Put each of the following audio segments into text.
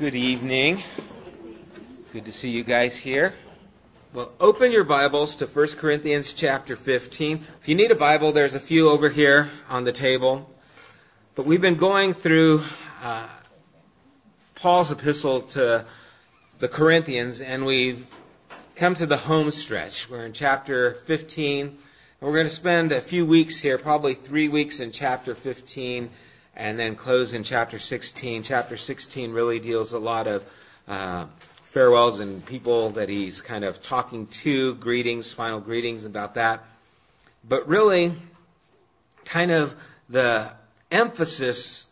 Good evening. Good to see you guys here. Well, open your Bibles to 1 Corinthians chapter 15. If you need a Bible, there's a few over here on the table. But we've been going through uh, Paul's epistle to the Corinthians, and we've come to the home stretch. We're in chapter 15, and we're going to spend a few weeks here, probably three weeks in chapter 15 and then close in chapter 16. Chapter 16 really deals a lot of uh, farewells and people that he's kind of talking to, greetings, final greetings about that. But really, kind of the emphasis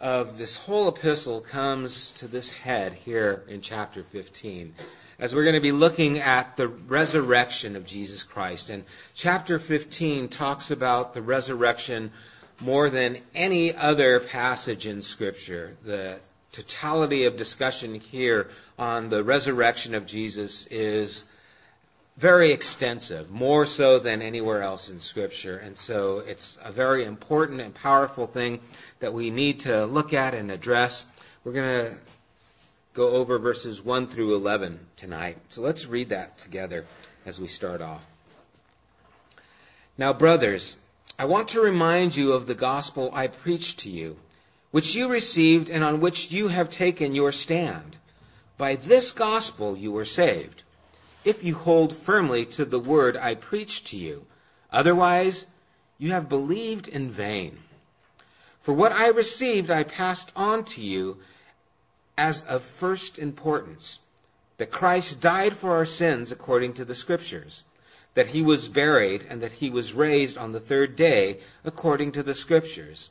of this whole epistle comes to this head here in chapter 15 as we're going to be looking at the resurrection of Jesus Christ. And chapter 15 talks about the resurrection more than any other passage in Scripture. The totality of discussion here on the resurrection of Jesus is very extensive, more so than anywhere else in Scripture. And so it's a very important and powerful thing that we need to look at and address. We're going to go over verses 1 through 11 tonight. So let's read that together as we start off. Now, brothers, I want to remind you of the gospel I preached to you, which you received and on which you have taken your stand. By this gospel you were saved, if you hold firmly to the word I preached to you. Otherwise, you have believed in vain. For what I received I passed on to you as of first importance that Christ died for our sins according to the Scriptures that he was buried, and that he was raised on the third day, according to the Scriptures,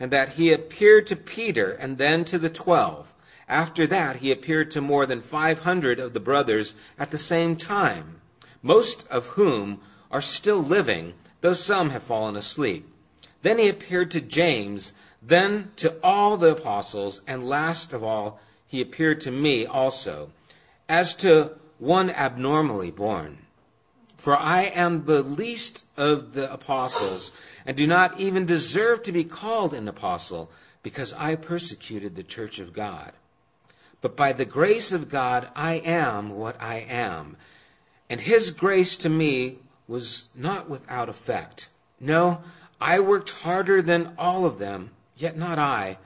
and that he appeared to Peter and then to the twelve. After that, he appeared to more than five hundred of the brothers at the same time, most of whom are still living, though some have fallen asleep. Then he appeared to James, then to all the apostles, and last of all, he appeared to me also, as to one abnormally born. For I am the least of the apostles, and do not even deserve to be called an apostle, because I persecuted the church of God. But by the grace of God, I am what I am. And his grace to me was not without effect. No, I worked harder than all of them, yet not I,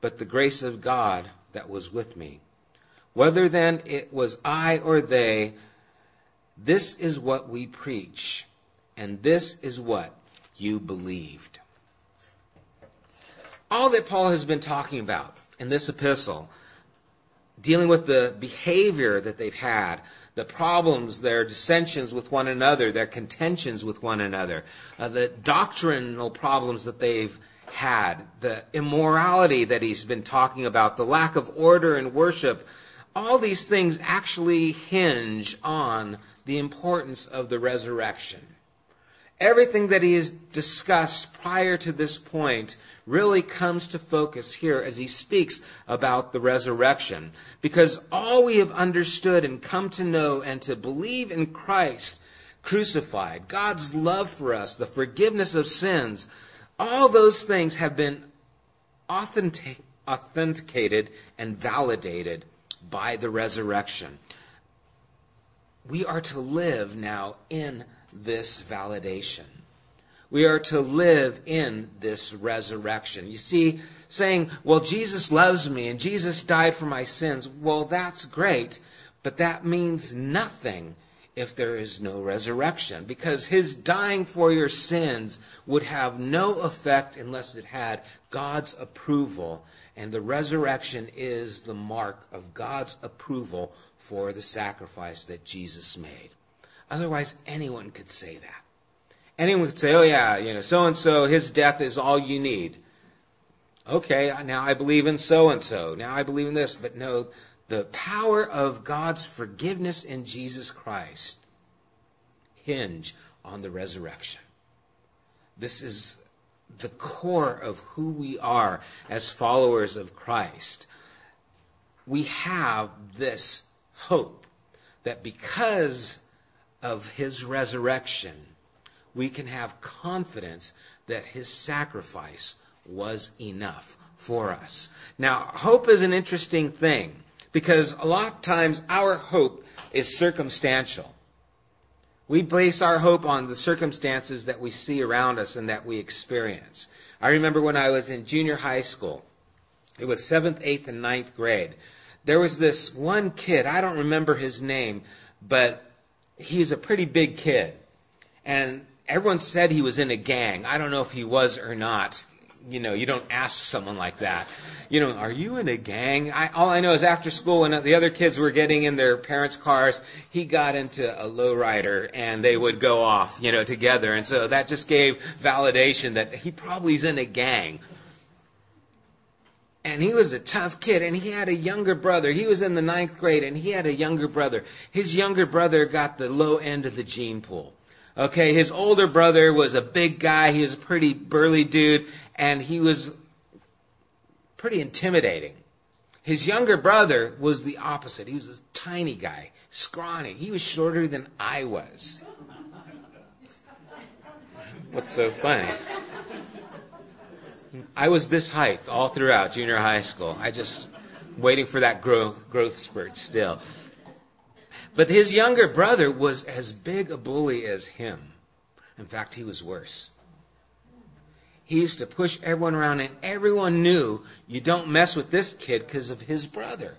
but the grace of God that was with me. Whether then it was I or they, this is what we preach, and this is what you believed. All that Paul has been talking about in this epistle, dealing with the behavior that they've had, the problems, their dissensions with one another, their contentions with one another, uh, the doctrinal problems that they've had, the immorality that he's been talking about, the lack of order in worship, all these things actually hinge on the importance of the resurrection. Everything that he has discussed prior to this point really comes to focus here as he speaks about the resurrection. Because all we have understood and come to know and to believe in Christ crucified, God's love for us, the forgiveness of sins, all those things have been authentic, authenticated and validated by the resurrection we are to live now in this validation. We are to live in this resurrection. You see, saying, well, Jesus loves me and Jesus died for my sins, well, that's great, but that means nothing if there is no resurrection, because his dying for your sins would have no effect unless it had God's approval. And the resurrection is the mark of God's approval for the sacrifice that Jesus made. Otherwise, anyone could say that. Anyone could say, oh, yeah, you know, so and so, his death is all you need. Okay, now I believe in so and so. Now I believe in this. But no, the power of God's forgiveness in Jesus Christ hinge on the resurrection. This is the core of who we are as followers of Christ. We have this hope that because of his resurrection, we can have confidence that his sacrifice was enough for us. Now, hope is an interesting thing because a lot of times our hope is circumstantial. We base our hope on the circumstances that we see around us and that we experience. I remember when I was in junior high school, it was seventh, eighth, and ninth grade. There was this one kid, I don't remember his name, but he's a pretty big kid. And everyone said he was in a gang. I don't know if he was or not you know, you don't ask someone like that. You know, are you in a gang? I, all I know is after school, when the other kids were getting in their parents' cars, he got into a lowrider and they would go off, you know, together. And so that just gave validation that he probably is in a gang. And he was a tough kid, and he had a younger brother. He was in the ninth grade, and he had a younger brother. His younger brother got the low end of the gene pool. Okay, his older brother was a big guy. He was a pretty burly dude, and he was pretty intimidating. His younger brother was the opposite. He was a tiny guy, scrawny. He was shorter than I was. What's so funny? I was this height all throughout junior high school. I just waiting for that growth, growth spurt still. But his younger brother was as big a bully as him. In fact, he was worse. He used to push everyone around, and everyone knew you don't mess with this kid because of his brother.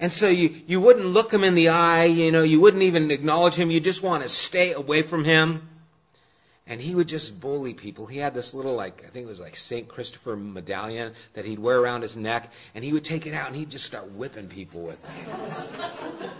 And so you, you wouldn't look him in the eye, you know, you wouldn't even acknowledge him. You just want to stay away from him and he would just bully people. He had this little, like, I think it was like St. Christopher medallion that he'd wear around his neck, and he would take it out and he'd just start whipping people with it.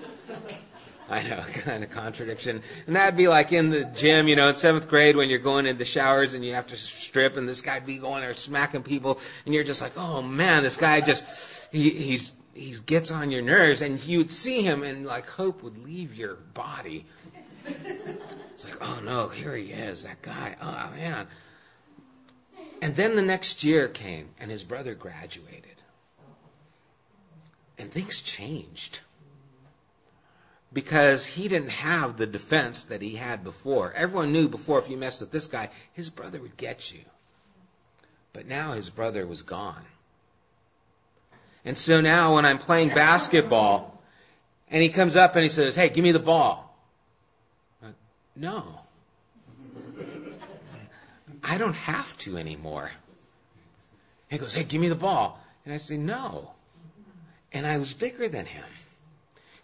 I know, kind of contradiction. And that'd be like in the gym, you know, in seventh grade when you're going in the showers and you have to strip, and this guy'd be going there smacking people, and you're just like, oh man, this guy just, he, he's, he gets on your nerves, and you'd see him, and like hope would leave your body it's like, oh no, here he is, that guy. Oh man. And then the next year came, and his brother graduated. And things changed. Because he didn't have the defense that he had before. Everyone knew before if you messed with this guy, his brother would get you. But now his brother was gone. And so now when I'm playing basketball, and he comes up and he says, Hey, give me the ball. No. I don't have to anymore. he goes, Hey, give me the ball. And I say, No. And I was bigger than him.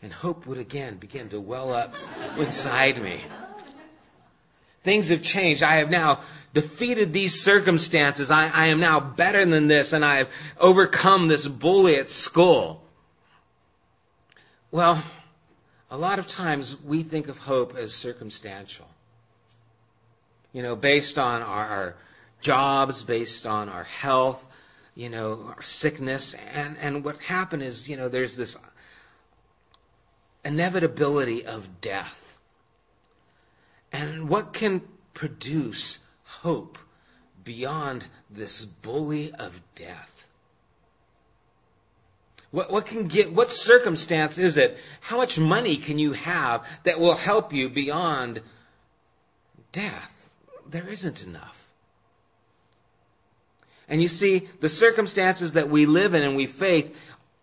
And hope would again begin to well up inside me. Things have changed. I have now defeated these circumstances. I, I, am now better than this, and I have overcome this bully at school. Well, a lot of times we think of hope as circumstantial. You know, based on our, our jobs, based on our health, you know, our sickness. And, and what happened is, you know, there's this inevitability of death. And what can produce hope beyond this bully of death? What, what can get, what circumstance is it? How much money can you have that will help you beyond death? There isn't enough. And you see, the circumstances that we live in and we faith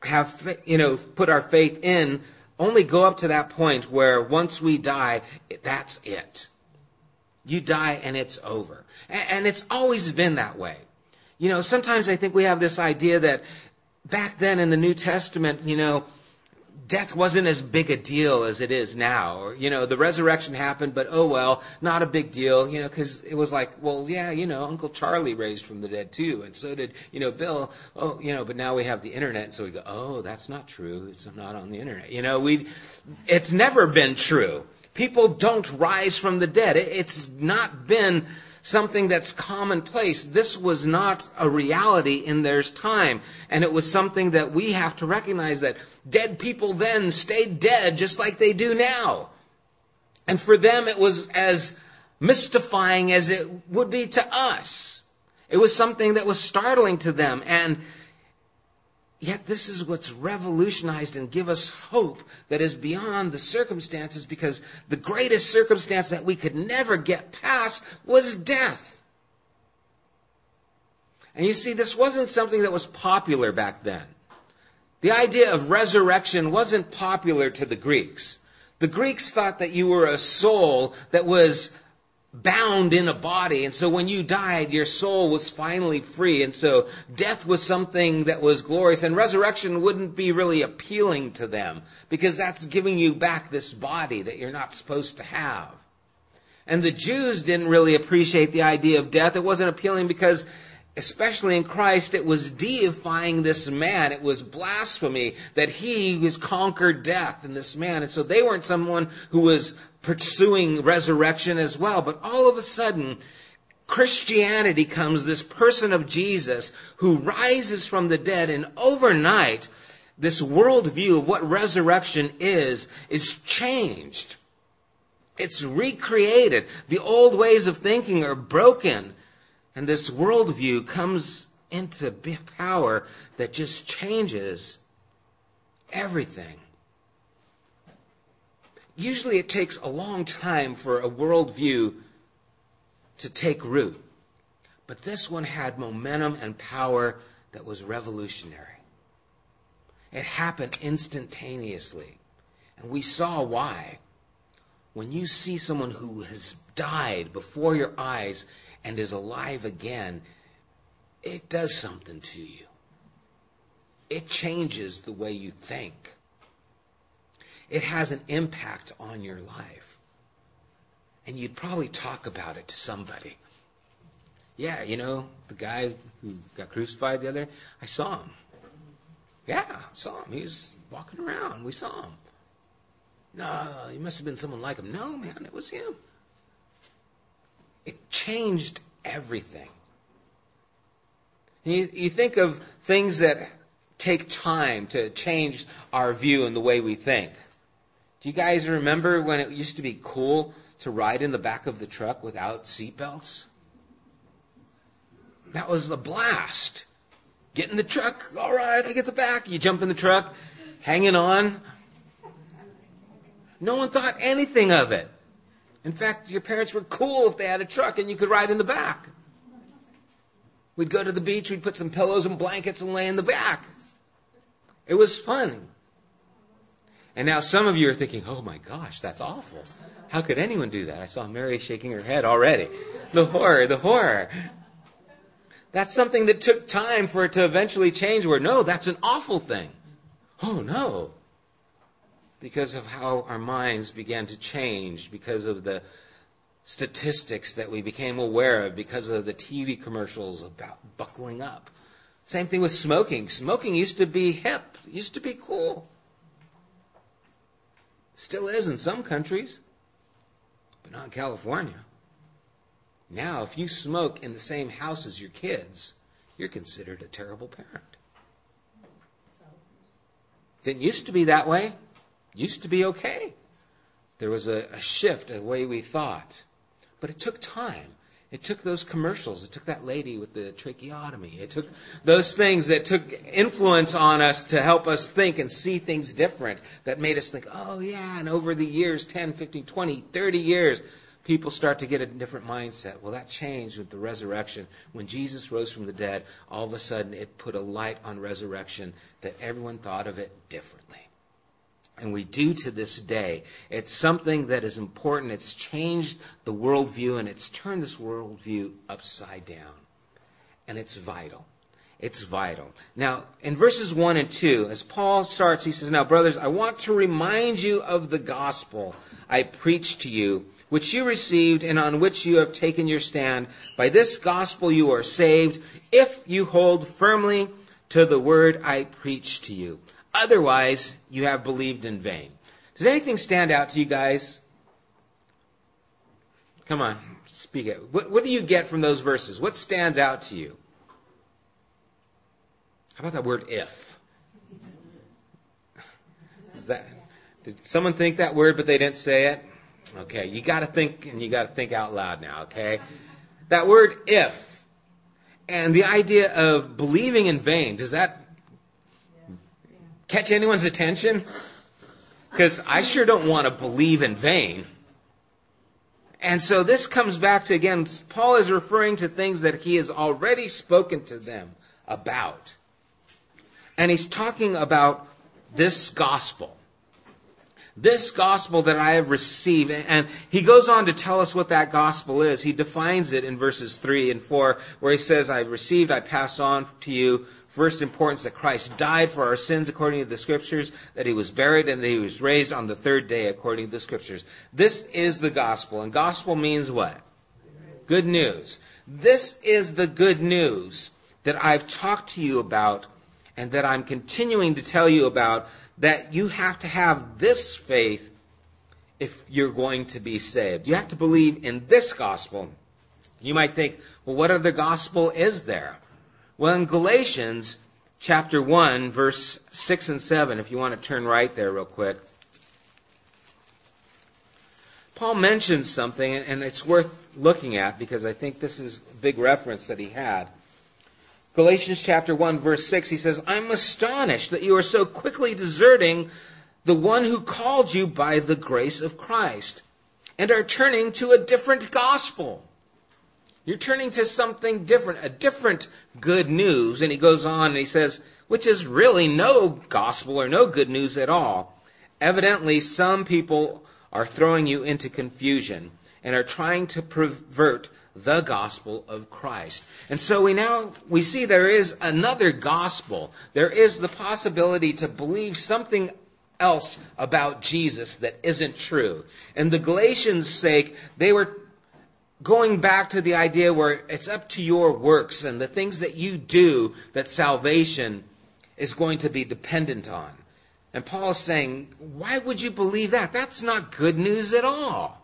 have, you know, put our faith in only go up to that point where once we die, that's it. You die and it's over. And it's always been that way. You know, sometimes I think we have this idea that back then in the New Testament, you know, death wasn't as big a deal as it is now. Or, you know, the resurrection happened, but oh well, not a big deal, you know, because it was like, well, yeah, you know, Uncle Charlie raised from the dead too, and so did, you know, Bill. Oh, you know, but now we have the internet, so we go, oh, that's not true. It's not on the internet. You know, we, it's never been true. People don't rise from the dead. It's not been something that's commonplace. This was not a reality in their time. And it was something that we have to recognize that dead people then stayed dead just like they do now. And for them, it was as mystifying as it would be to us. It was something that was startling to them. And Yet this is what's revolutionized and give us hope that is beyond the circumstances because the greatest circumstance that we could never get past was death. And you see, this wasn't something that was popular back then. The idea of resurrection wasn't popular to the Greeks. The Greeks thought that you were a soul that was bound in a body. And so when you died, your soul was finally free. And so death was something that was glorious. And resurrection wouldn't be really appealing to them because that's giving you back this body that you're not supposed to have. And the Jews didn't really appreciate the idea of death. It wasn't appealing because especially in Christ, it was deifying this man. It was blasphemy that he was conquered death in this man. And so they weren't someone who was pursuing resurrection as well. But all of a sudden, Christianity comes, this person of Jesus who rises from the dead, and overnight, this worldview of what resurrection is, is changed. It's recreated. The old ways of thinking are broken. And this worldview comes into power that just changes everything. Usually it takes a long time for a worldview to take root. But this one had momentum and power that was revolutionary. It happened instantaneously. And we saw why. When you see someone who has died before your eyes and is alive again, it does something to you. It changes the way you think. It has an impact on your life. And you'd probably talk about it to somebody. Yeah, you know, the guy who got crucified the other, I saw him. Yeah, saw him. He was walking around. We saw him. No, he must have been someone like him. No, man, it was him. It changed everything. You, you think of things that take time to change our view and the way we think. Do you guys remember when it used to be cool to ride in the back of the truck without seatbelts? That was a blast. Get in the truck. All right, I get the back. You jump in the truck, hanging on. No one thought anything of it. In fact, your parents were cool if they had a truck and you could ride in the back. We'd go to the beach, we'd put some pillows and blankets and lay in the back. It was fun. And now some of you are thinking, oh my gosh, that's awful. How could anyone do that? I saw Mary shaking her head already. The horror, the horror. That's something that took time for it to eventually change where, no, that's an awful thing. Oh no because of how our minds began to change, because of the statistics that we became aware of, because of the TV commercials about buckling up. Same thing with smoking. Smoking used to be hip, used to be cool. Still is in some countries, but not in California. Now, if you smoke in the same house as your kids, you're considered a terrible parent. Didn't used to be that way used to be okay. There was a, a shift in the way we thought. But it took time. It took those commercials. It took that lady with the tracheotomy. It took those things that took influence on us to help us think and see things different that made us think, oh, yeah. And over the years 10, 15, 20, 30 years people start to get a different mindset. Well, that changed with the resurrection. When Jesus rose from the dead, all of a sudden it put a light on resurrection that everyone thought of it differently. And we do to this day. It's something that is important. It's changed the worldview and it's turned this worldview upside down. And it's vital. It's vital. Now, in verses 1 and 2, as Paul starts, he says, Now, brothers, I want to remind you of the gospel I preached to you, which you received and on which you have taken your stand. By this gospel you are saved, if you hold firmly to the word I preached to you. Otherwise, you have believed in vain. Does anything stand out to you guys? Come on, speak it. What, what do you get from those verses? What stands out to you? How about that word if? Is that, did someone think that word but they didn't say it? Okay, you got to think and you got to think out loud now, okay? That word if and the idea of believing in vain, does that catch anyone's attention? Because I sure don't want to believe in vain. And so this comes back to, again, Paul is referring to things that he has already spoken to them about. And he's talking about this gospel. This gospel that I have received. And he goes on to tell us what that gospel is. He defines it in verses 3 and 4, where he says, I received, I pass on to you first importance that Christ died for our sins according to the scriptures, that he was buried, and that he was raised on the third day according to the scriptures. This is the gospel. And gospel means what? Good news. This is the good news that I've talked to you about and that I'm continuing to tell you about that you have to have this faith if you're going to be saved. You have to believe in this gospel. You might think, well, what other gospel is there? Well, in Galatians chapter 1, verse 6 and 7, if you want to turn right there real quick, Paul mentions something, and it's worth looking at because I think this is a big reference that he had. Galatians chapter 1, verse 6, he says, I'm astonished that you are so quickly deserting the one who called you by the grace of Christ and are turning to a different gospel you're turning to something different, a different good news. And he goes on and he says, which is really no gospel or no good news at all. Evidently, some people are throwing you into confusion and are trying to pervert the gospel of Christ. And so we now we see there is another gospel. There is the possibility to believe something else about Jesus that isn't true. And the Galatians' sake, they were going back to the idea where it's up to your works and the things that you do that salvation is going to be dependent on. And Paul is saying, why would you believe that? That's not good news at all.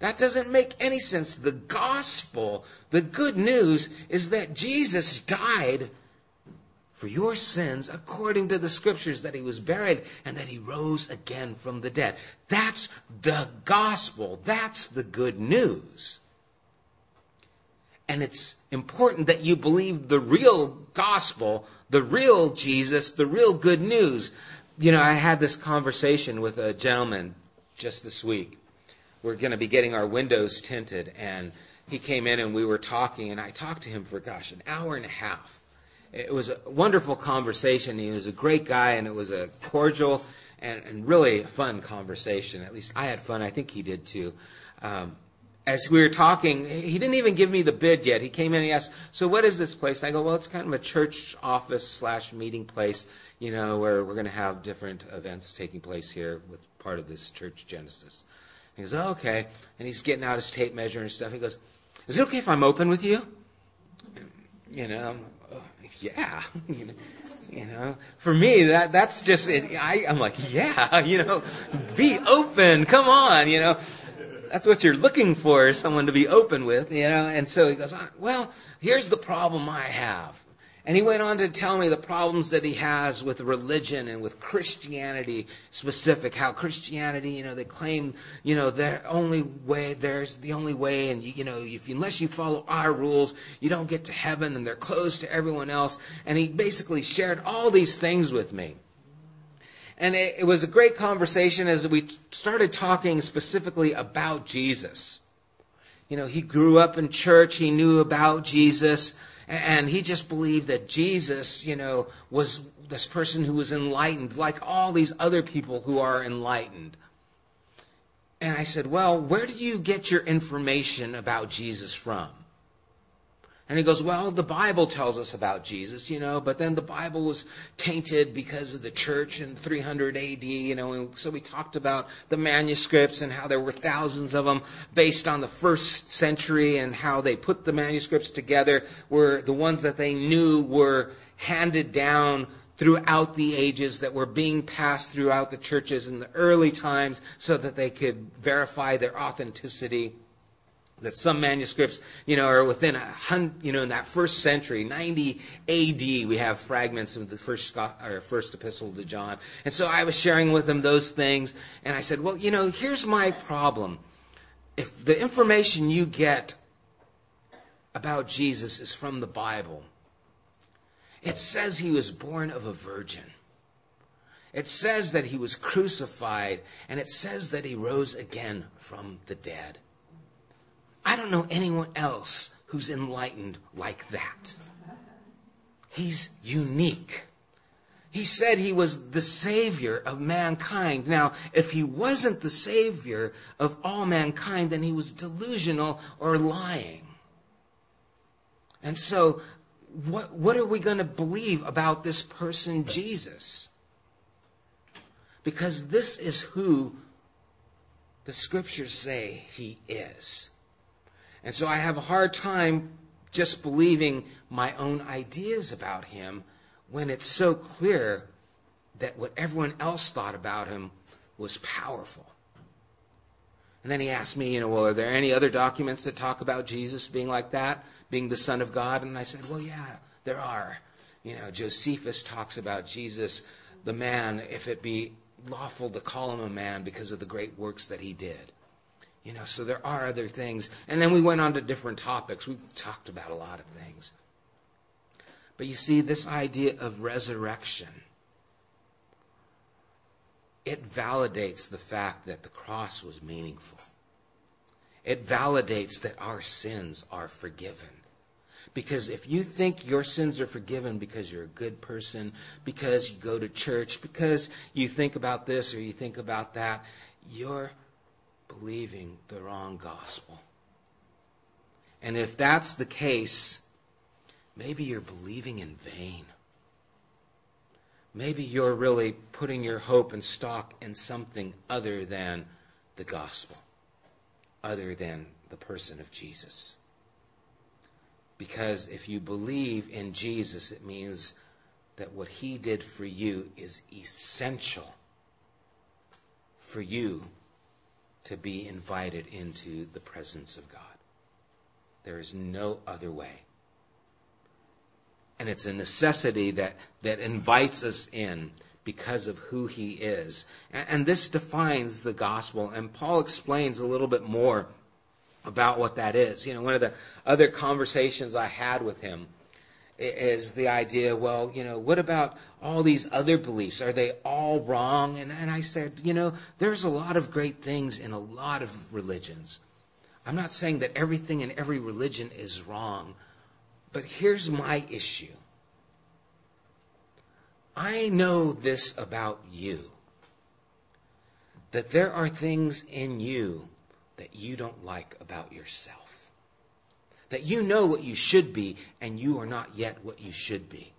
That doesn't make any sense. The gospel, the good news, is that Jesus died for your sins according to the scriptures that he was buried and that he rose again from the dead. That's the gospel. That's the good news. And it's important that you believe the real gospel, the real Jesus, the real good news. You know, I had this conversation with a gentleman just this week. We're going to be getting our windows tinted, and he came in and we were talking, and I talked to him for, gosh, an hour and a half it was a wonderful conversation. He was a great guy, and it was a cordial and, and really fun conversation. At least I had fun. I think he did too. Um, as we were talking, he didn't even give me the bid yet. He came in and he asked, "So what is this place?" I go, "Well, it's kind of a church office slash meeting place, you know, where we're going to have different events taking place here with part of this church Genesis." he goes, oh, "Okay," and he's getting out his tape measure and stuff. He goes, "Is it okay if I'm open with you?" You know, yeah, you know, you know, for me that that's just it. I, I'm like, yeah, you know, be open. Come on, you know, that's what you're looking for, someone to be open with, you know. And so he goes, ah, well, here's the problem I have. And he went on to tell me the problems that he has with religion and with Christianity specific. How Christianity, you know, they claim, you know, their only way, there's the only way, and you, you know, if unless you follow our rules, you don't get to heaven, and they're closed to everyone else. And he basically shared all these things with me. And it, it was a great conversation as we started talking specifically about Jesus. You know, he grew up in church, he knew about Jesus. And he just believed that Jesus, you know, was this person who was enlightened, like all these other people who are enlightened. And I said, Well, where do you get your information about Jesus from? And he goes, Well, the Bible tells us about Jesus, you know, but then the Bible was tainted because of the church in 300 AD, you know, and so we talked about the manuscripts and how there were thousands of them based on the first century and how they put the manuscripts together were the ones that they knew were handed down throughout the ages that were being passed throughout the churches in the early times so that they could verify their authenticity that some manuscripts, you know, are within a hundred, you know, in that first century, 90 AD, we have fragments of the first, or first epistle to John. And so I was sharing with them those things, and I said, well, you know, here's my problem. If the information you get about Jesus is from the Bible, it says he was born of a virgin. It says that he was crucified, and it says that he rose again from the dead. I don't know anyone else who's enlightened like that. He's unique. He said he was the Savior of mankind. Now, if he wasn't the Savior of all mankind, then he was delusional or lying. And so, what, what are we going to believe about this person, Jesus? Because this is who the scriptures say he is. And so I have a hard time just believing my own ideas about him when it's so clear that what everyone else thought about him was powerful. And then he asked me, you know, well, are there any other documents that talk about Jesus being like that, being the Son of God? And I said, well, yeah, there are. You know, Josephus talks about Jesus, the man, if it be lawful to call him a man because of the great works that he did. You know, so there are other things. And then we went on to different topics. We talked about a lot of things. But you see, this idea of resurrection, it validates the fact that the cross was meaningful. It validates that our sins are forgiven. Because if you think your sins are forgiven because you're a good person, because you go to church, because you think about this or you think about that, you're believing the wrong gospel. And if that's the case, maybe you're believing in vain. Maybe you're really putting your hope and stock in something other than the gospel, other than the person of Jesus. Because if you believe in Jesus, it means that what he did for you is essential for you to be invited into the presence of God. There is no other way. And it's a necessity that, that invites us in because of who he is. And, and this defines the gospel. And Paul explains a little bit more about what that is. You know, one of the other conversations I had with him is the idea, well, you know, what about all these other beliefs? Are they all wrong? And, and I said, you know, there's a lot of great things in a lot of religions. I'm not saying that everything in every religion is wrong, but here's my issue. I know this about you that there are things in you that you don't like about yourself that you know what you should be, and you are not yet what you should be.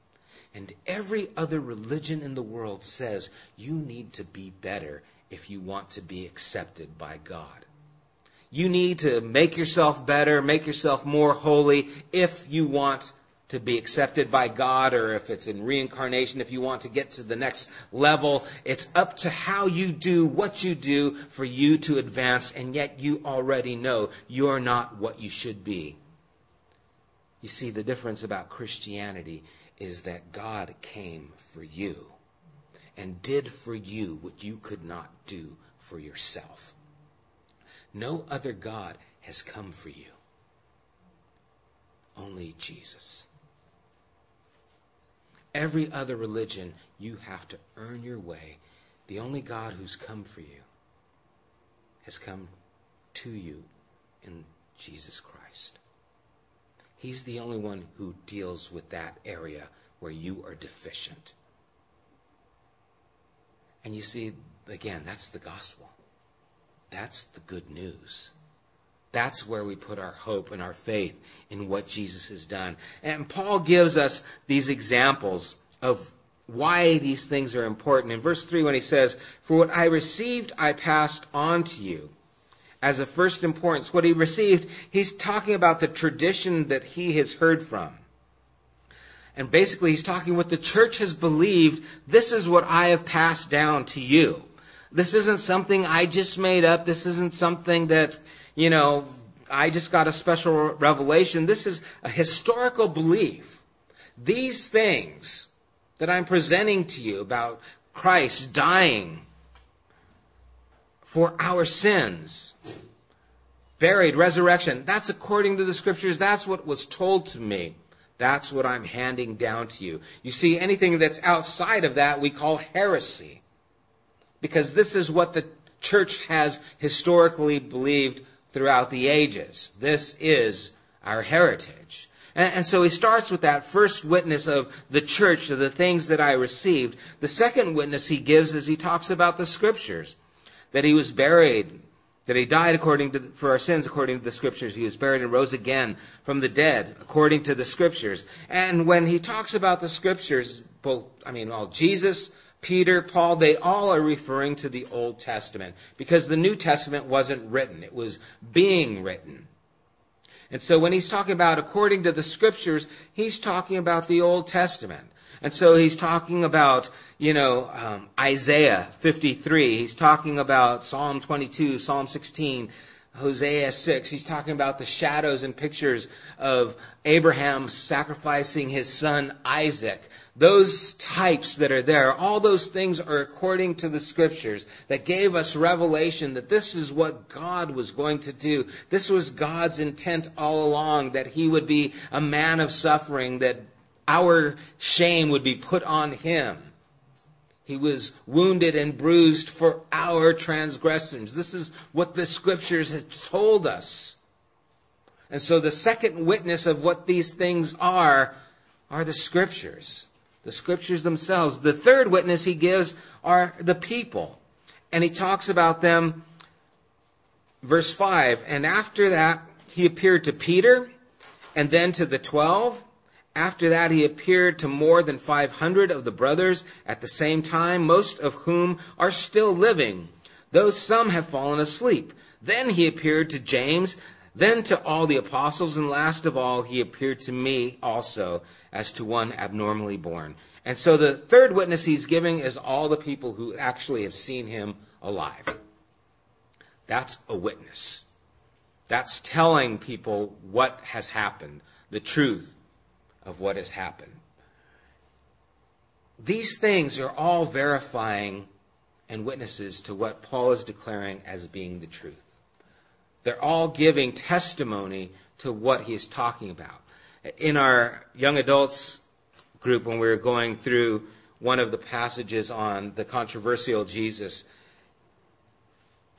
And every other religion in the world says you need to be better if you want to be accepted by God. You need to make yourself better, make yourself more holy if you want to be accepted by God or if it's in reincarnation, if you want to get to the next level. It's up to how you do what you do for you to advance, and yet you already know you're not what you should be. You see, the difference about Christianity is that God came for you and did for you what you could not do for yourself. No other God has come for you, only Jesus. Every other religion, you have to earn your way. The only God who's come for you has come to you in Jesus Christ. He's the only one who deals with that area where you are deficient. And you see, again, that's the gospel. That's the good news. That's where we put our hope and our faith in what Jesus has done. And Paul gives us these examples of why these things are important. In verse 3, when he says, For what I received, I passed on to you as of first importance. What he received, he's talking about the tradition that he has heard from. And basically, he's talking what the church has believed. This is what I have passed down to you. This isn't something I just made up. This isn't something that, you know, I just got a special revelation. This is a historical belief. These things that I'm presenting to you about Christ dying for our sins. Buried, resurrection. That's according to the scriptures. That's what was told to me. That's what I'm handing down to you. You see, anything that's outside of that we call heresy. because this is what the church has historically believed throughout the ages. This is our heritage. And, and, so he starts with that first witness of the church, of the things that I received. The second witness he gives is he talks about the scriptures, that he was buried, that he died according to, for our sins according to the scriptures. He was buried and rose again from the dead according to the scriptures. And when he talks about the scriptures, both, I mean, all Jesus, Peter, Paul, they all are referring to the Old Testament because the New Testament wasn't written. It was being written. And so when he's talking about according to the scriptures, he's talking about the Old Testament. And so he's talking about, you know, um, Isaiah 53. He's talking about Psalm 22, Psalm 16, Hosea 6. He's talking about the shadows and pictures of Abraham sacrificing his son Isaac. Those types that are there, all those things are according to the scriptures that gave us revelation that this is what God was going to do. This was God's intent all along, that he would be a man of suffering, that our shame would be put on him. He was wounded and bruised for our transgressions. This is what the scriptures have told us. And so the second witness of what these things are are the scriptures. The scriptures themselves. The third witness he gives are the people. And he talks about them, verse 5. And after that, he appeared to Peter, and then to the twelve. After that, he appeared to more than 500 of the brothers at the same time, most of whom are still living, though some have fallen asleep. Then he appeared to James, then to all the apostles, and last of all, he appeared to me also as to one abnormally born. And so the third witness he's giving is all the people who actually have seen him alive. That's a witness. That's telling people what has happened, the truth of what has happened. These things are all verifying and witnesses to what Paul is declaring as being the truth. They're all giving testimony to what he is talking about. In our young adults group, when we were going through one of the passages on the controversial Jesus,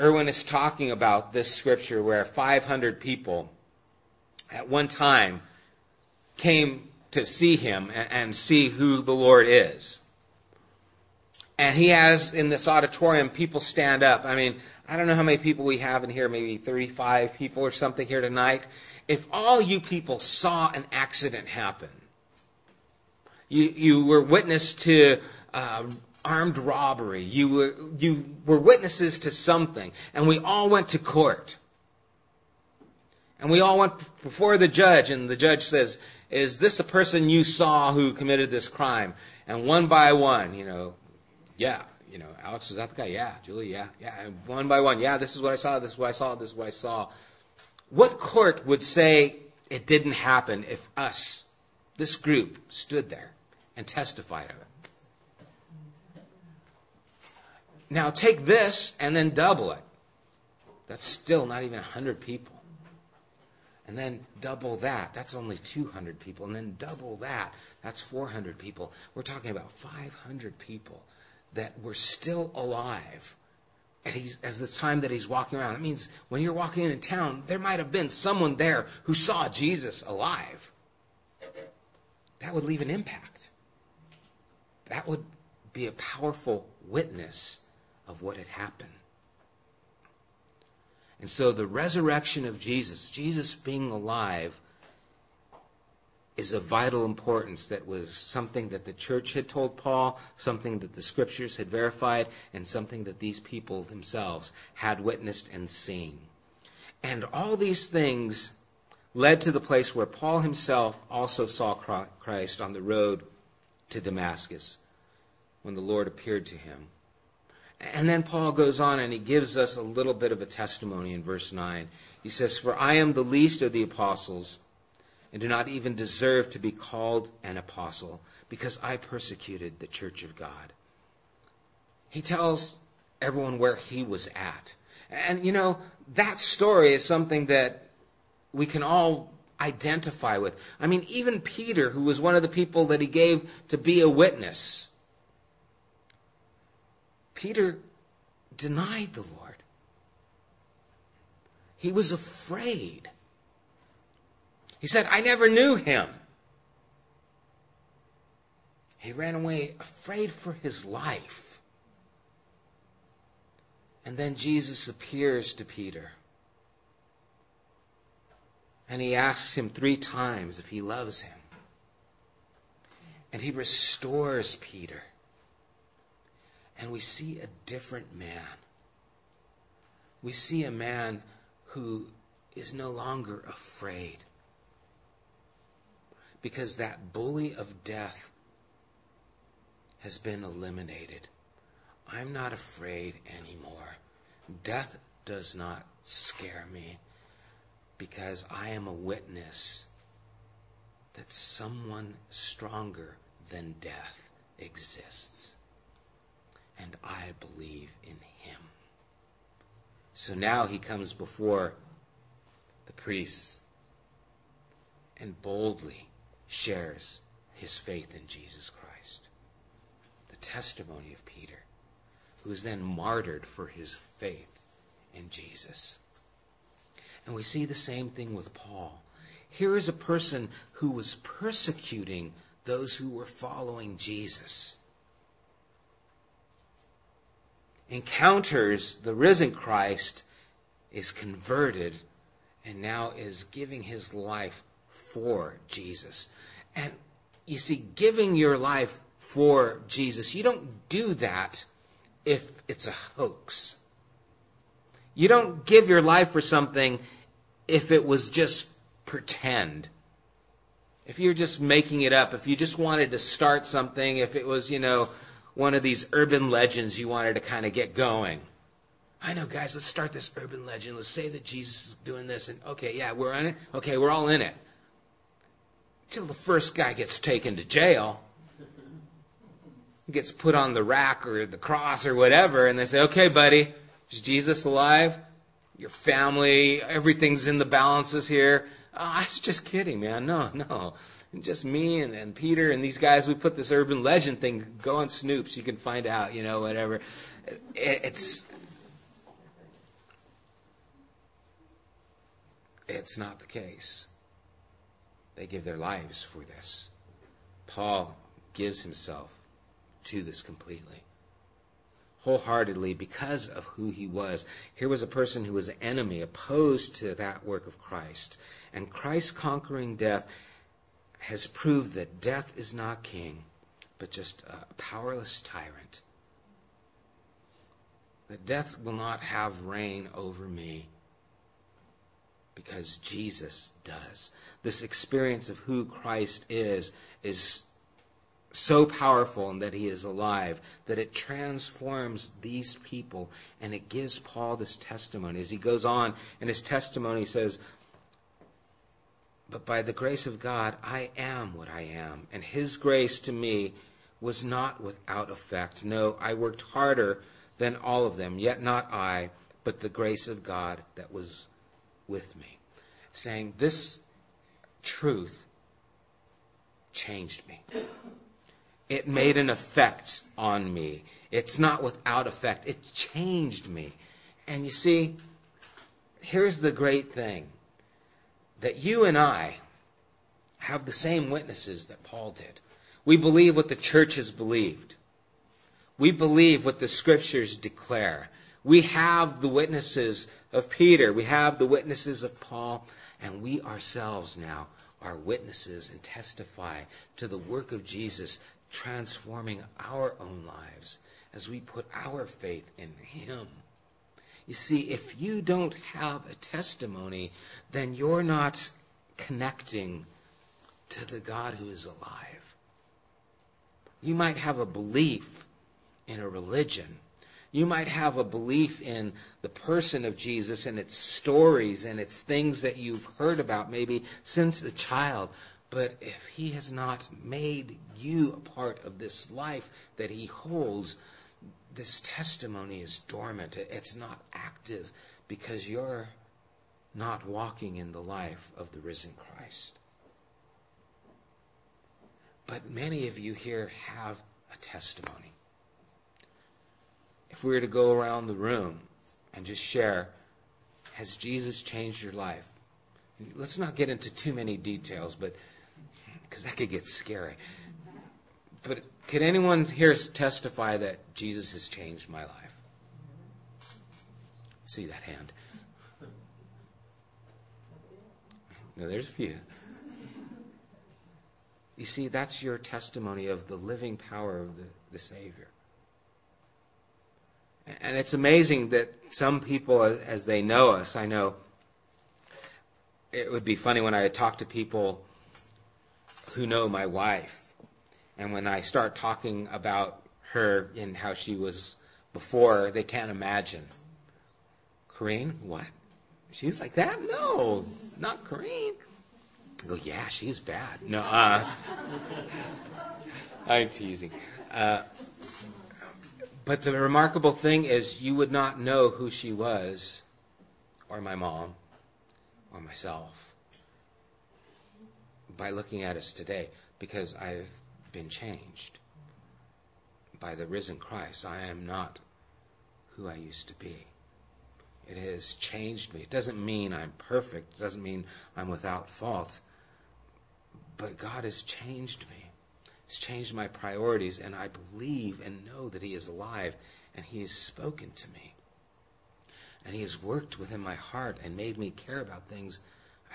Erwin is talking about this scripture where 500 people at one time came to see him and, see who the Lord is. And he has in this auditorium people stand up. I mean, I don't know how many people we have in here, maybe 35 people or something here tonight. If all you people saw an accident happen, you, you were witness to uh, armed robbery, you were, you were witnesses to something, and we all went to court. And we all went before the judge, and the judge says, is this a person you saw who committed this crime? And one by one, you know, yeah, you know, Alex was that the guy? Yeah. Julie, yeah, yeah. And one by one, yeah, this is what I saw, this is what I saw, this is what I saw. What court would say it didn't happen if us, this group, stood there and testified of it? Now take this and then double it. That's still not even 100 people. And then double that. That's only 200 people. And then double that. That's 400 people. We're talking about 500 people that were still alive as the time that he's walking around. That means when you're walking in town, there might have been someone there who saw Jesus alive. That would leave an impact. That would be a powerful witness of what had happened. And so the resurrection of Jesus, Jesus being alive, is of vital importance that was something that the church had told Paul, something that the scriptures had verified, and something that these people themselves had witnessed and seen. And all these things led to the place where Paul himself also saw Christ on the road to Damascus when the Lord appeared to him. And then Paul goes on and he gives us a little bit of a testimony in verse 9. He says, For I am the least of the apostles, and do not even deserve to be called an apostle, because I persecuted the church of God. He tells everyone where he was at. And, you know, that story is something that we can all identify with. I mean, even Peter, who was one of the people that he gave to be a witness, Peter denied the Lord. He was afraid. He said, I never knew him. He ran away afraid for his life. And then Jesus appears to Peter. And he asks him three times if he loves him. And he restores Peter. And we see a different man. We see a man who is no longer afraid. Because that bully of death has been eliminated. I'm not afraid anymore. Death does not scare me because I am a witness that someone stronger than death exists. And I believe in him. So now he comes before the priests and boldly shares his faith in Jesus Christ The testimony of Peter, who is then martyred for his faith in Jesus. And we see the same thing with Paul. Here is a person who was persecuting those who were following Jesus. Encounters the risen Christ, is converted, and now is giving his life for Jesus. And you see, giving your life for Jesus. You don't do that if it's a hoax. You don't give your life for something if it was just pretend. If you're just making it up, if you just wanted to start something, if it was, you know, one of these urban legends you wanted to kind of get going. I know, guys, let's start this urban legend. Let's say that Jesus is doing this, and okay, yeah, we're on it. Okay, we're all in it. Till the first guy gets taken to jail gets put on the rack or the cross or whatever, and they say, okay, buddy, is Jesus alive? Your family, everything's in the balances here. Oh, I was just kidding, man. No, no. Just me and, and Peter and these guys, we put this urban legend thing. Go on Snopes, you can find out, you know, whatever. It, it's. It's not the case. They give their lives for this. Paul gives himself to this completely. Wholeheartedly because of who he was. Here was a person who was an enemy, opposed to that work of Christ. And Christ conquering death has proved that death is not king, but just a powerless tyrant. That death will not have reign over me because Jesus does. This experience of who Christ is is so powerful and that he is alive that it transforms these people and it gives Paul this testimony. As he goes on in his testimony, says, But by the grace of God, I am what I am, and his grace to me was not without effect. No, I worked harder than all of them, yet not I, but the grace of God that was with me. Saying, This truth changed me it made an effect on me. It's not without effect. It changed me. And you see, here's the great thing that you and I have the same witnesses that Paul did. We believe what the church has believed. We believe what the scriptures declare. We have the witnesses of Peter. We have the witnesses of Paul. And we ourselves now are witnesses and testify to the work of Jesus transforming our own lives as we put our faith in Him. You see, if you don't have a testimony, then you're not connecting to the God who is alive. You might have a belief in a religion. You might have a belief in the person of Jesus and its stories and its things that you've heard about maybe since a child. But if he has not made you a part of this life that he holds, this testimony is dormant. It's not active because you're not walking in the life of the risen Christ. But many of you here have a testimony. if we were to go around the room and just share, has Jesus changed your life? Let's not get into too many details, but because that could get scary. But can anyone here testify that Jesus has changed my life? See that hand? No, there's a few. You see, that's your testimony of the living power of the, the Savior. And it's amazing that some people, as they know us, I know it would be funny when I talk to people who know my wife, and when I start talking about her and how she was before, they can't imagine. Corrine, what? She's like that? No, not Corrine. I go, yeah, she's bad. No, uh, I'm teasing. Uh, but the remarkable thing is, you would not know who she was, or my mom, or myself, by looking at us today, because I've been changed by the risen Christ. I am not who I used to be. It has changed me. It doesn't mean I'm perfect. It doesn't mean I'm without fault. But God has changed me. He's changed my priorities, and I believe and know that He is alive, and He has spoken to me. And He has worked within my heart and made me care about things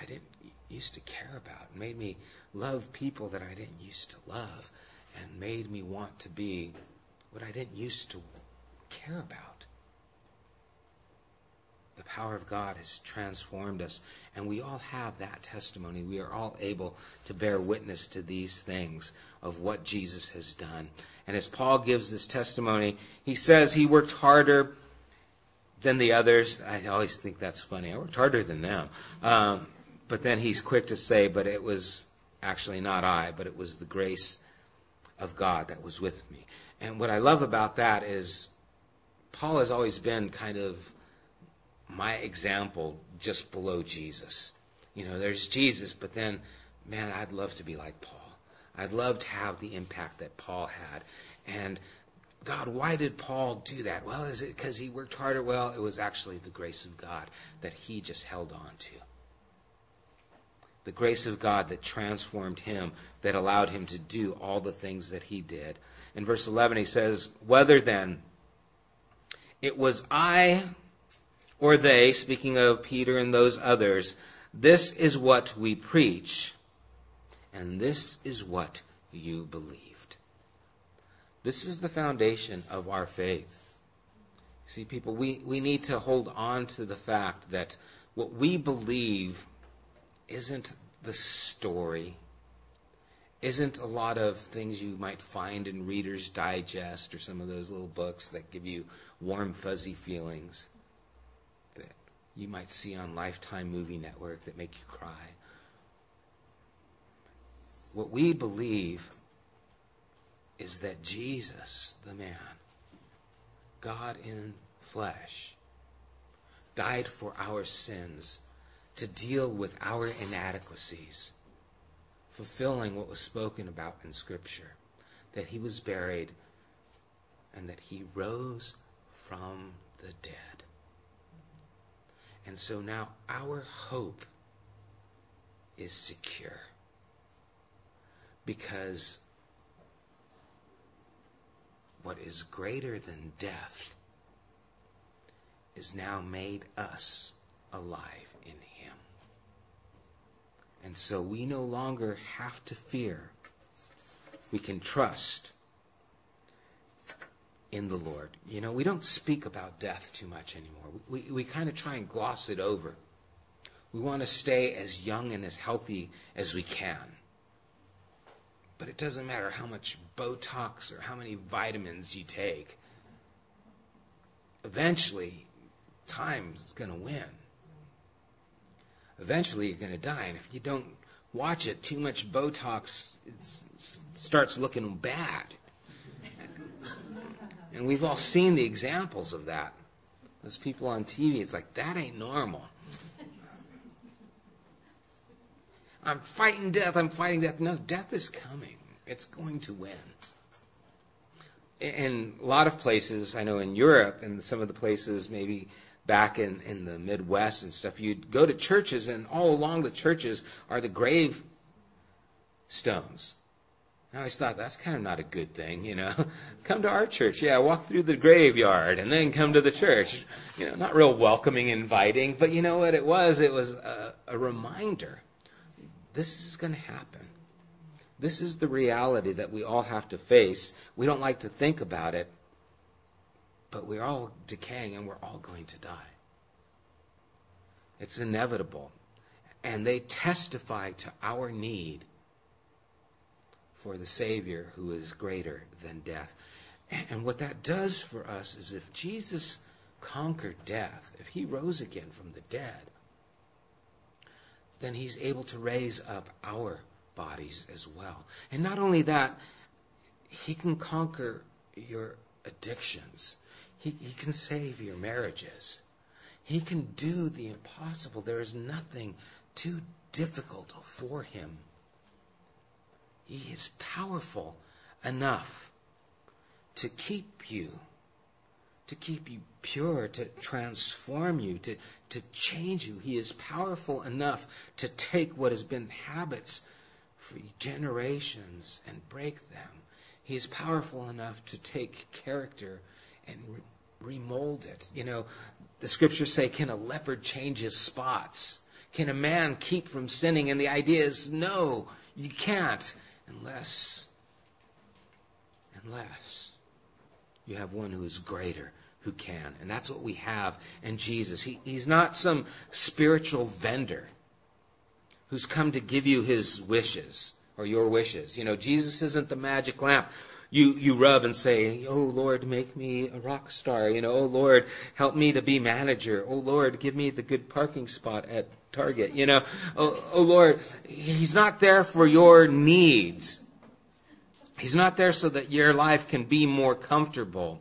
I didn't used to care about, made me love people that I didn't used to love, and made me want to be what I didn't used to care about. The power of God has transformed us, and we all have that testimony. We are all able to bear witness to these things of what Jesus has done. And as Paul gives this testimony, he says he worked harder than the others. I always think that's funny. I worked harder than them. Um, but then he's quick to say, but it was actually not I, but it was the grace of God that was with me. And what I love about that is Paul has always been kind of my example just below Jesus. You know, there's Jesus, but then, man, I'd love to be like Paul. I'd love to have the impact that Paul had. And God, why did Paul do that? Well, is it because he worked harder? Well, it was actually the grace of God that he just held on to. The grace of God that transformed him, that allowed him to do all the things that he did. In verse 11, he says, Whether then it was I or they, speaking of Peter and those others, this is what we preach, and this is what you believed. This is the foundation of our faith. See, people, we, we need to hold on to the fact that what we believe isn't the story, isn't a lot of things you might find in Reader's Digest or some of those little books that give you warm, fuzzy feelings that you might see on Lifetime Movie Network that make you cry. What we believe is that Jesus, the man, God in flesh, died for our sins to deal with our inadequacies, fulfilling what was spoken about in Scripture, that he was buried and that he rose from the dead. And so now our hope is secure. Because what is greater than death is now made us alive in Him. And so we no longer have to fear. We can trust in the Lord. You know, we don't speak about death too much anymore. We, we, we kind of try and gloss it over. We want to stay as young and as healthy as we can. But it doesn't matter how much Botox or how many vitamins you take. Eventually, time is going to win. Eventually, you're going to die. And if you don't watch it, too much Botox starts looking bad. And we've all seen the examples of that. Those people on TV, it's like, that ain't normal. I'm fighting death, I'm fighting death. No, death is coming. It's going to win. in a lot of places, I know in Europe and some of the places maybe back in, in the Midwest and stuff, you'd go to churches and all along the churches are the grave stones. I always thought that's kind of not a good thing, you know. come to our church, yeah, walk through the graveyard and then come to the church. You know, not real welcoming, inviting, but you know what it was? It was a, a reminder. This is going to happen. This is the reality that we all have to face. We don't like to think about it, but we're all decaying and we're all going to die. It's inevitable. And they testify to our need for the Savior who is greater than death. And what that does for us is if Jesus conquered death, if he rose again from the dead, then he's able to raise up our bodies as well. And not only that, he can conquer your addictions. He, he can save your marriages. He can do the impossible. There is nothing too difficult for him. He is powerful enough to keep you, to keep you pure, to transform you, to, to change you. He is powerful enough to take what has been habits for generations and break them. He is powerful enough to take character and re- remold it. You know, the scriptures say, can a leopard change his spots? Can a man keep from sinning? And the idea is, no, you can't unless, unless you have one who is greater, who can. And that's what we have in Jesus. He, he's not some spiritual vendor who's come to give you his wishes or your wishes. You know, Jesus isn't the magic lamp. You, you rub and say, Oh Lord, make me a rock star. You know, Oh Lord, help me to be manager. Oh Lord, give me the good parking spot at Target. You know, oh, oh Lord, He's not there for your needs. He's not there so that your life can be more comfortable.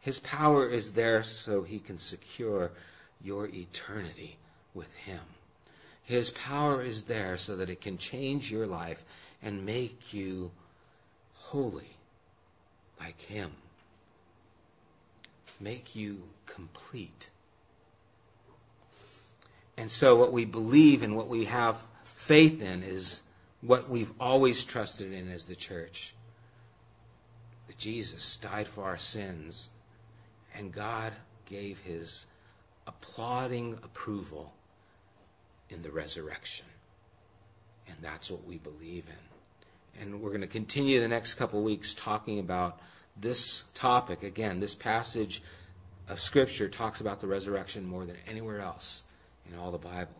His power is there so He can secure your eternity with Him. His power is there so that it can change your life and make you holy like Him. Make you complete. And so, what we believe and what we have faith in is what we've always trusted in as the church that Jesus died for our sins, and God gave his applauding approval in the resurrection. And that's what we believe in. And we're going to continue the next couple weeks talking about this topic. Again, this passage of Scripture talks about the resurrection more than anywhere else in all the Bible.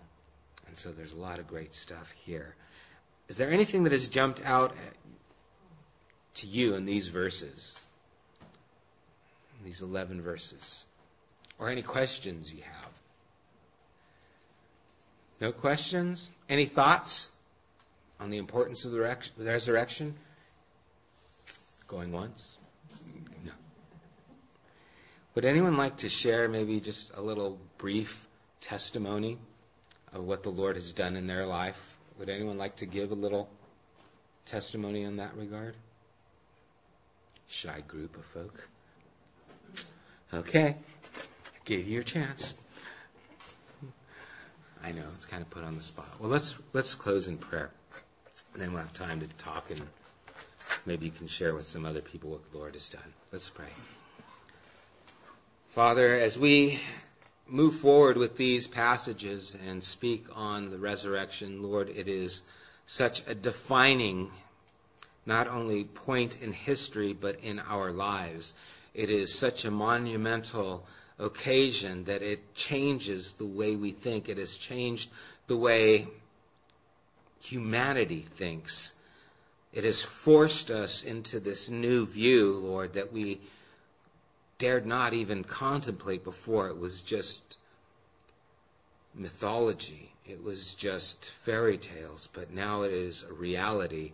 And so there's a lot of great stuff here. Is there anything that has jumped out to you in these verses? These 11 verses? Or any questions you have? No questions? Any thoughts on the importance of the resurrection? Going once? No. Would anyone like to share maybe just a little brief testimony of what the Lord has done in their life? Would anyone like to give a little testimony in that regard? Shy group of folk. Okay. give you your chance. I know it's kind of put on the spot. Well, let's let's close in prayer, and then we'll have time to talk, and maybe you can share with some other people what the Lord has done. Let's pray. Father, as we move forward with these passages and speak on the resurrection, Lord, it is such a defining, not only point in history, but in our lives. It is such a monumental occasion that it changes the way we think. It has changed the way humanity thinks. It has forced us into this new view, Lord, that we dared not even contemplate before. It was just mythology, it was just fairy tales, but now it is a reality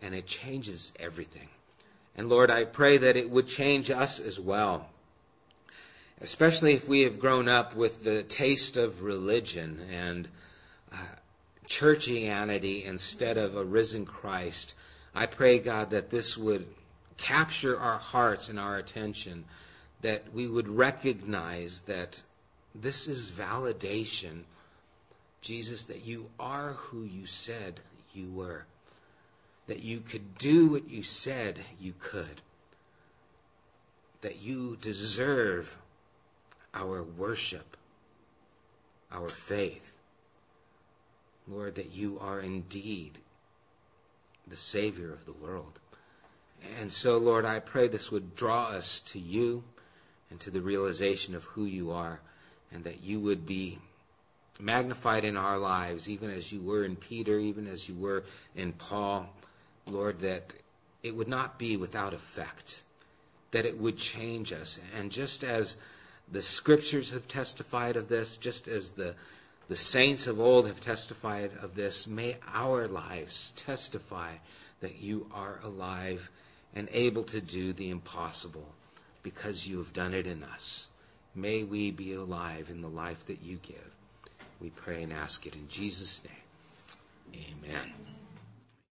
and it changes everything. And Lord, I pray that it would change us as well. Especially if we have grown up with the taste of religion and uh, churchianity instead of a risen Christ. I pray, God, that this would capture our hearts and our attention, that we would recognize that this is validation, Jesus, that you are who you said you were, that you could do what you said you could, that you deserve our worship, our faith. Lord, that you are indeed the Savior of the world. And so, Lord, I pray this would draw us to you and to the realization of who you are, and that you would be magnified in our lives, even as you were in Peter, even as you were in Paul. Lord, that it would not be without effect, that it would change us. And just as the scriptures have testified of this, just as the, the saints of old have testified of this, may our lives testify that you are alive and able to do the impossible because you have done it in us. May we be alive in the life that you give. We pray and ask it in Jesus' name. Amen.